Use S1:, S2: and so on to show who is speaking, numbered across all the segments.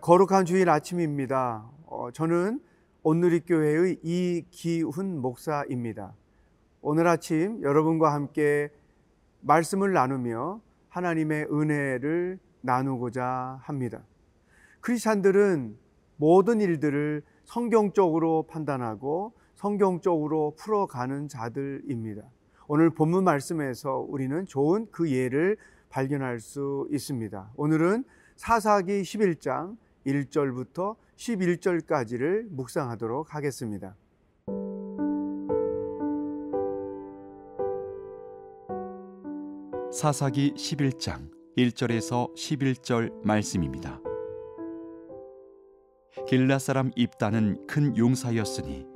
S1: 거룩한 주일 아침입니다. 어, 저는 온누리교회의 이기훈 목사입니다. 오늘 아침 여러분과 함께 말씀을 나누며 하나님의 은혜를 나누고자 합니다. 크리스찬들은 모든 일들을 성경적으로 판단하고 성경적으로 풀어가는 자들입니다. 오늘 본문 말씀에서 우리는 좋은 그 예를 발견할 수 있습니다. 오늘은 사사기 11장 1절부터 11절까지를 묵상하도록 하겠습니다.
S2: 사사기 11장 1절에서 11절 말씀입니다. 길라 사람 입다는 큰 용사였으니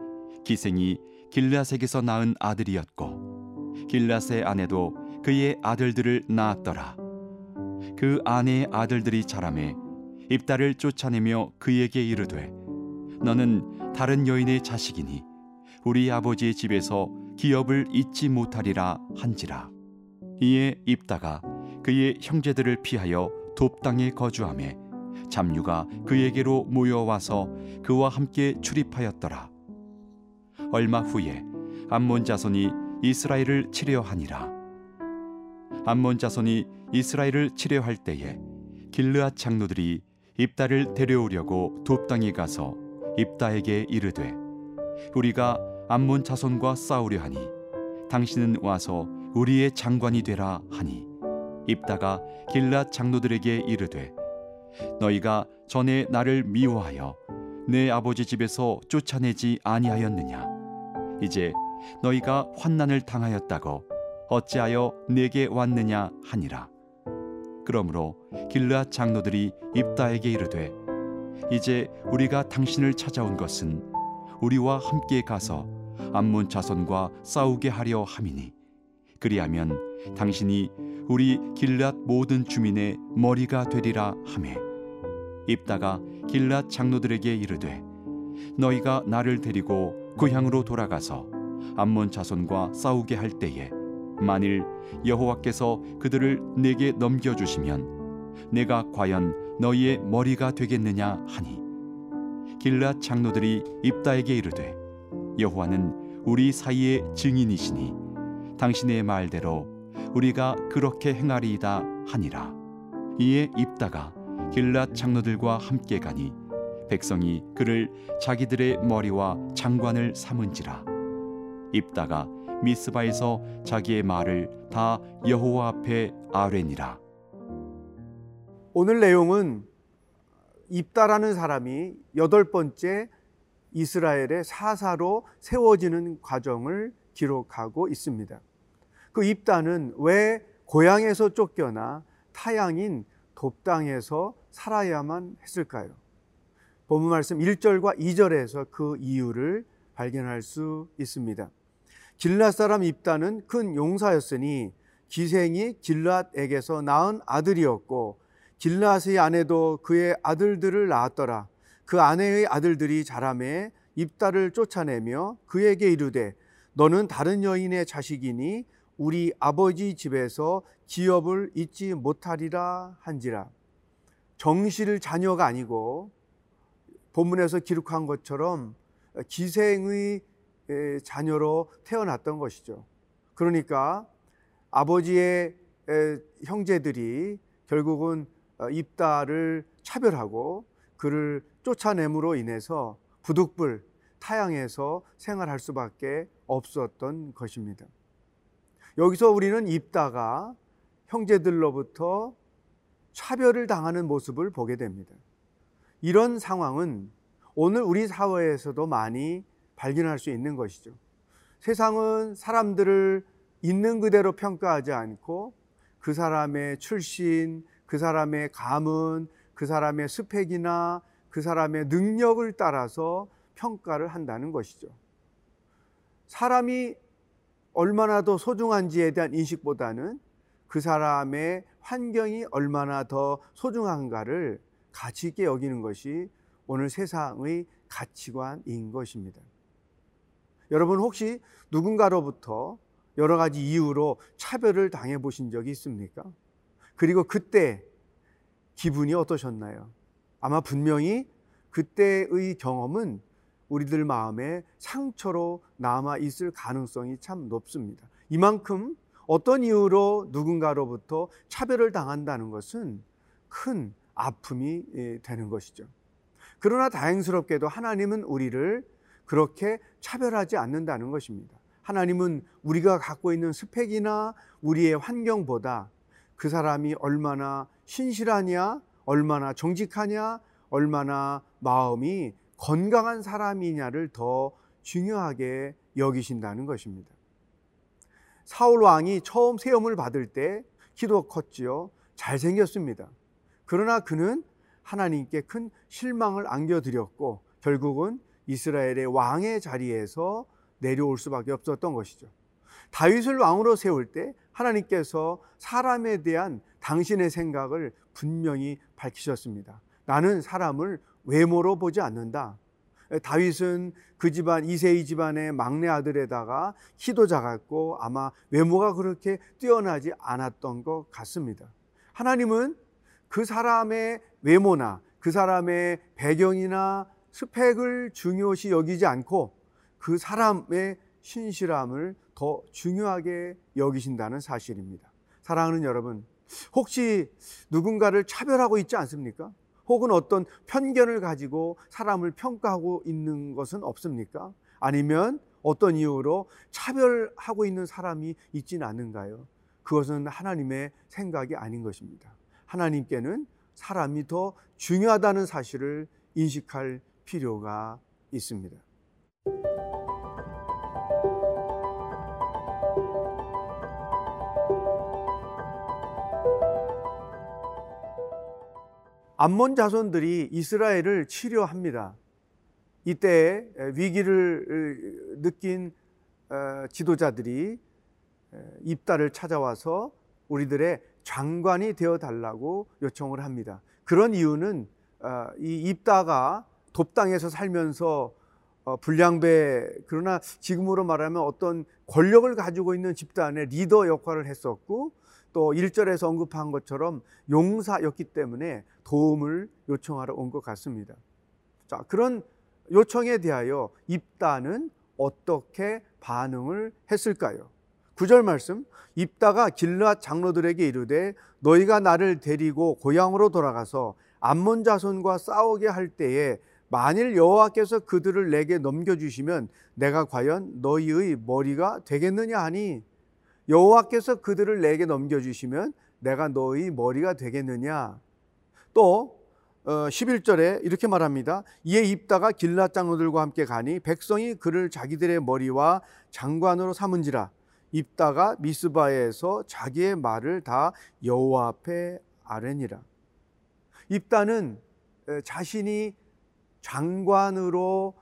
S2: 기생이 길라색에서 낳은 아들이었고 길라세 아내도 그의 아들들을 낳았더라. 그 아내의 아들들이 자라매 입다를 쫓아내며 그에게 이르되 너는 다른 여인의 자식이니 우리 아버지의 집에서 기업을 잊지 못하리라 한지라. 이에 입다가 그의 형제들을 피하여 돕당에 거주함에 잡류가 그에게로 모여와서 그와 함께 출입하였더라. 얼마 후에 암몬 자손이 이스라엘을 치려 하니라. 암몬 자손이 이스라엘을 치려할 때에 길르앗 장로들이 입다를 데려오려고 돕당에 가서 입다에게 이르되 우리가 암몬 자손과 싸우려 하니 당신은 와서 우리의 장관이 되라 하니 입다가 길앗 장로들에게 이르되 너희가 전에 나를 미워하여 내 아버지 집에서 쫓아내지 아니하였느냐? 이제 너희가 환난을 당하였다고 어찌하여 내게 왔느냐 하니라 그러므로 길르앗 장로들이 입다에게 이르되 이제 우리가 당신을 찾아온 것은 우리와 함께 가서 암몬 자손과 싸우게 하려 함이니 그리하면 당신이 우리 길앗 모든 주민의 머리가 되리라 하매 입다가 길앗 장로들에게 이르되 너희가 나를 데리고 고향으로 돌아가서 암몬 자손과 싸우게 할 때에 만일 여호와께서 그들을 내게 넘겨 주시면 내가 과연 너희의 머리가 되겠느냐 하니? 길앗 장로들이 입다에게 이르되 여호와는 우리 사이의 증인이시니 당신의 말대로 우리가 그렇게 행하리이다 하니라. 이에 입다가 길앗 장로들과 함께 가니 백성이 그를 자기들의 머리와 장관을 삼은지라. 입다가 미스바에서 자기의 말을 다 여호와 앞에 아뢰니라.
S1: 오늘 내용은 입다라는 사람이 여덟 번째 이스라엘의 사사로 세워지는 과정을 기록하고 있습니다. 그 입다는 왜 고향에서 쫓겨나 타양인 돕당에서 살아야만 했을까요? 본문 말씀 1절과 2절에서 그 이유를 발견할 수 있습니다. 길랏 사람 입다는 큰 용사였으니 기생이 길랏에게서 낳은 아들이었고 길랏의 아내도 그의 아들들을 낳았더라. 그 아내의 아들들이 자라매 입다를 쫓아내며 그에게 이르되 너는 다른 여인의 자식이니 우리 아버지 집에서 기업을 잊지 못하리라 한지라. 정실 자녀가 아니고 본문에서 기록한 것처럼 기생의 자녀로 태어났던 것이죠. 그러니까 아버지의 형제들이 결국은 어, 입다를 차별하고 그를 쫓아냄으로 인해서 부득불 타양에서 생활할 수밖에 없었던 것입니다. 여기서 우리는 입다가 형제들로부터 차별을 당하는 모습을 보게 됩니다. 이런 상황은 오늘 우리 사회에서도 많이 발견할 수 있는 것이죠. 세상은 사람들을 있는 그대로 평가하지 않고 그 사람의 출신, 그 사람의 가문, 그 사람의 스펙이나 그 사람의 능력을 따라서 평가를 한다는 것이죠. 사람이 얼마나 더 소중한지에 대한 인식보다는 그 사람의 환경이 얼마나 더 소중한가를 가치 있게 여기는 것이 오늘 세상의 가치관인 것입니다. 여러분 혹시 누군가로부터 여러 가지 이유로 차별을 당해 보신 적이 있습니까? 그리고 그때 기분이 어떠셨나요? 아마 분명히 그때의 경험은 우리들 마음에 상처로 남아 있을 가능성이 참 높습니다. 이만큼 어떤 이유로 누군가로부터 차별을 당한다는 것은 큰 아픔이 예, 되는 것이죠. 그러나 다행스럽게도 하나님은 우리를 그렇게 차별하지 않는다는 것입니다. 하나님은 우리가 갖고 있는 스펙이나 우리의 환경보다 그 사람이 얼마나 신실하냐, 얼마나 정직하냐, 얼마나 마음이 건강한 사람이냐를 더 중요하게 여기신다는 것입니다. 사울 왕이 처음 세움을 받을 때 키도 컸지요. 잘생겼습니다. 그러나 그는 하나님께 큰 실망을 안겨드렸고 결국은 이스라엘의 왕의 자리에서 내려올 수밖에 없었던 것이죠. 다윗을 왕으로 세울 때 하나님께서 사람에 대한 당신의 생각을 분명히 밝히셨습니다. 나는 사람을 외모로 보지 않는다. 다윗은 그 집안 이세희 집안의 막내 아들에다가 키도 작았고 아마 외모가 그렇게 뛰어나지 않았던 것 같습니다. 하나님은 그 사람의 외모나 그 사람의 배경이나 스펙을 중요시 여기지 않고 그 사람의 신실함을 더 중요하게 여기신다는 사실입니다. 사랑하는 여러분, 혹시 누군가를 차별하고 있지 않습니까? 혹은 어떤 편견을 가지고 사람을 평가하고 있는 것은 없습니까? 아니면 어떤 이유로 차별하고 있는 사람이 있지는 않은가요? 그것은 하나님의 생각이 아닌 것입니다. 하나님께는 사람이 더 중요하다는 사실을 인식할 필요가 있습니다. 암몬 자손들이 이스라엘을 치료합니다. 이때 위기를 느낀 어, 지도자들이 입다를 찾아와서 우리들의 장관이 되어 달라고 요청을 합니다. 그런 이유는 어, 이 입다가 돕당에서 살면서 어, 불량배 그러나 지금으로 말하면 어떤 권력을 가지고 있는 집단의 리더 역할을 했었고 또 1절에서 언급한 것처럼 용사였기 때문에 도움을 요청하러 온 것 같습니다. 자, 그런 요청에 대하여 입다는 어떻게 반응을 했을까요? 9절 말씀 입다가 길앗 장로들에게 이르되 너희가 나를 데리고 고향으로 돌아가서 암몬 자손과 싸우게 할 때에 만일 여호와께서 그들을 내게 넘겨 주시면 내가 과연 너희의 머리가 되겠느냐 하니 여호와께서 그들을 내게 넘겨 주시면 내가 너희 머리가 되겠느냐 또 11절에 어, 이렇게 말합니다. 이에 입다가 길랏 장로들과 함께 가니 백성이 그를 자기들의 머리와 장관으로 삼은지라 입다가 미스바에서 자기의 말을 다 여호와 앞에 아뢰니라. 입다는 자신이 장관으로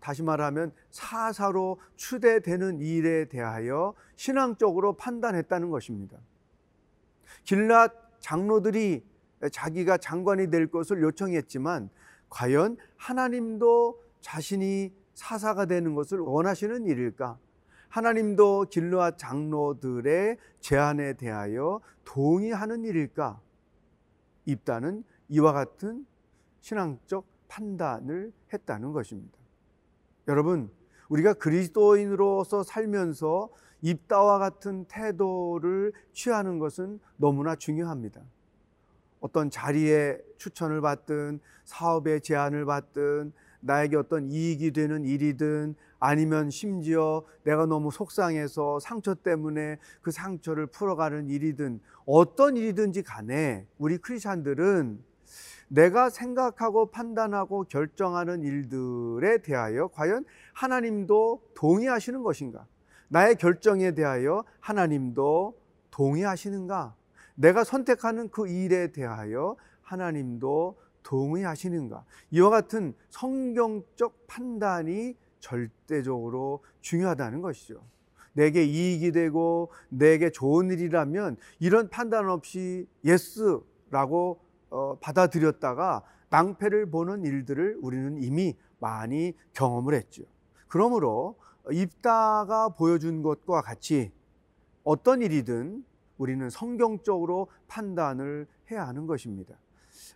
S1: 다시 말하면 사사로 추대되는 일에 대하여 신앙적으로 판단했다는 것입니다. 길랏 장로들이 자기가 장관이 될 것을 요청했지만 과연 하나님도 자신이 사사가 되는 것을 원하시는 일일까? 하나님도 길르앗 장로들의 제안에 대하여 동의하는 일일까? 입다는 이와 같은 신앙적 판단을 했다는 것입니다. 여러분, 우리가 그리스도인으로서 살면서 입다와 같은 태도를 취하는 것은 너무나 중요합니다. 어떤 자리에 추천을 받든 사업에 제안을 받든 나에게 어떤 이익이 되는 일이든 아니면 심지어 내가 너무 속상해서 상처 때문에 그 상처를 풀어가는 일이든 어떤 일이든지 간에 우리 크리스천들은 내가 생각하고 판단하고 결정하는 일들에 대하여 과연 하나님도 동의하시는 것인가? 나의 결정에 대하여 하나님도 동의하시는가? 내가 선택하는 그 일에 대하여 하나님도 동의하시는가? 이와 같은 성경적 판단이 절대적으로 중요하다는 것이죠. 내게 이익이 되고 내게 좋은 일이라면 이런 판단 없이 yes라고 어, 받아들였다가 낭패를 보는 일들을 우리는 이미 많이 경험을 했죠. 그러므로 입다가 보여준 것과 같이 어떤 일이든 우리는 성경적으로 판단을 해야 하는 것입니다.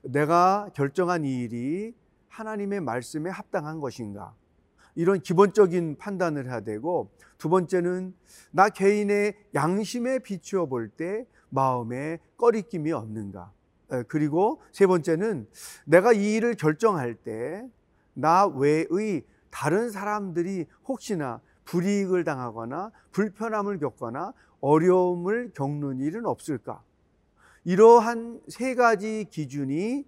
S1: 내가 결정한 이 일이 하나님의 말씀에 합당한 것인가? 이런 기본적인 판단을 해야 되고 두 번째는 나 개인의 양심에 비추어 볼 때 마음에 꺼리낌이 없는가? 에, 그리고 세 번째는 내가 이 일을 결정할 때 나 외의 다른 사람들이 혹시나 불이익을 당하거나 불편함을 겪거나 어려움을 겪는 일은 없을까? 이러한 세 가지 기준이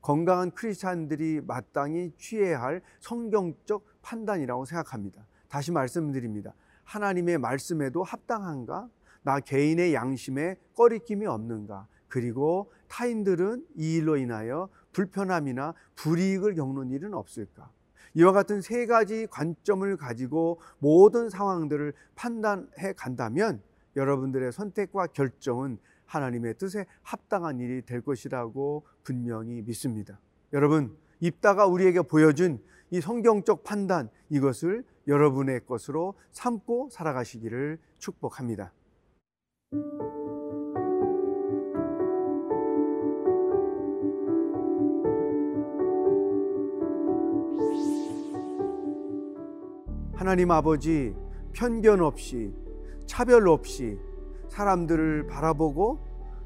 S1: 건강한 크리스찬들이 마땅히 취해야 할 성경적 판단이라고 생각합니다. 다시 말씀드립니다. 하나님의 말씀에도 합당한가? 나 개인의 양심에 꺼리낌이 없는가? 그리고 타인들은 이 일로 인하여 불편함이나 불이익을 겪는 일은 없을까? 이와 같은 세 가지 관점을 가지고 모든 상황들을 판단해 간다면 여러분들의 선택과 결정은 하나님의 뜻에 합당한 일이 될 것이라고 분명히 믿습니다. 여러분, 입다가 우리에게 보여준 이 성경적 판단 이것을 여러분의 것으로 삼고 살아가시기를 축복합니다. 하나님 아버지 편견 없이 차별 없이 사람들을 바라보고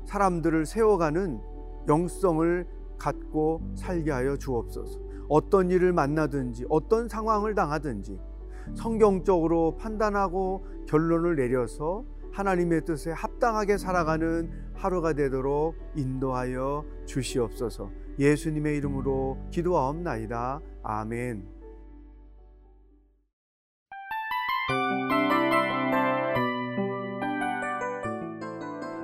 S1: 사람들을 세워가는 영성을 갖고 살게 하여 주옵소서. 어떤 일을 만나든지 어떤 상황을 당하든지 성경적으로 판단하고 결론을 내려서 하나님의 뜻에 합당하게 살아가는 하루가 되도록 인도하여 주시옵소서. 예수님의 이름으로 기도하옵나이다. 아멘.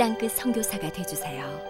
S3: 땅끝 선교사가 되주세요.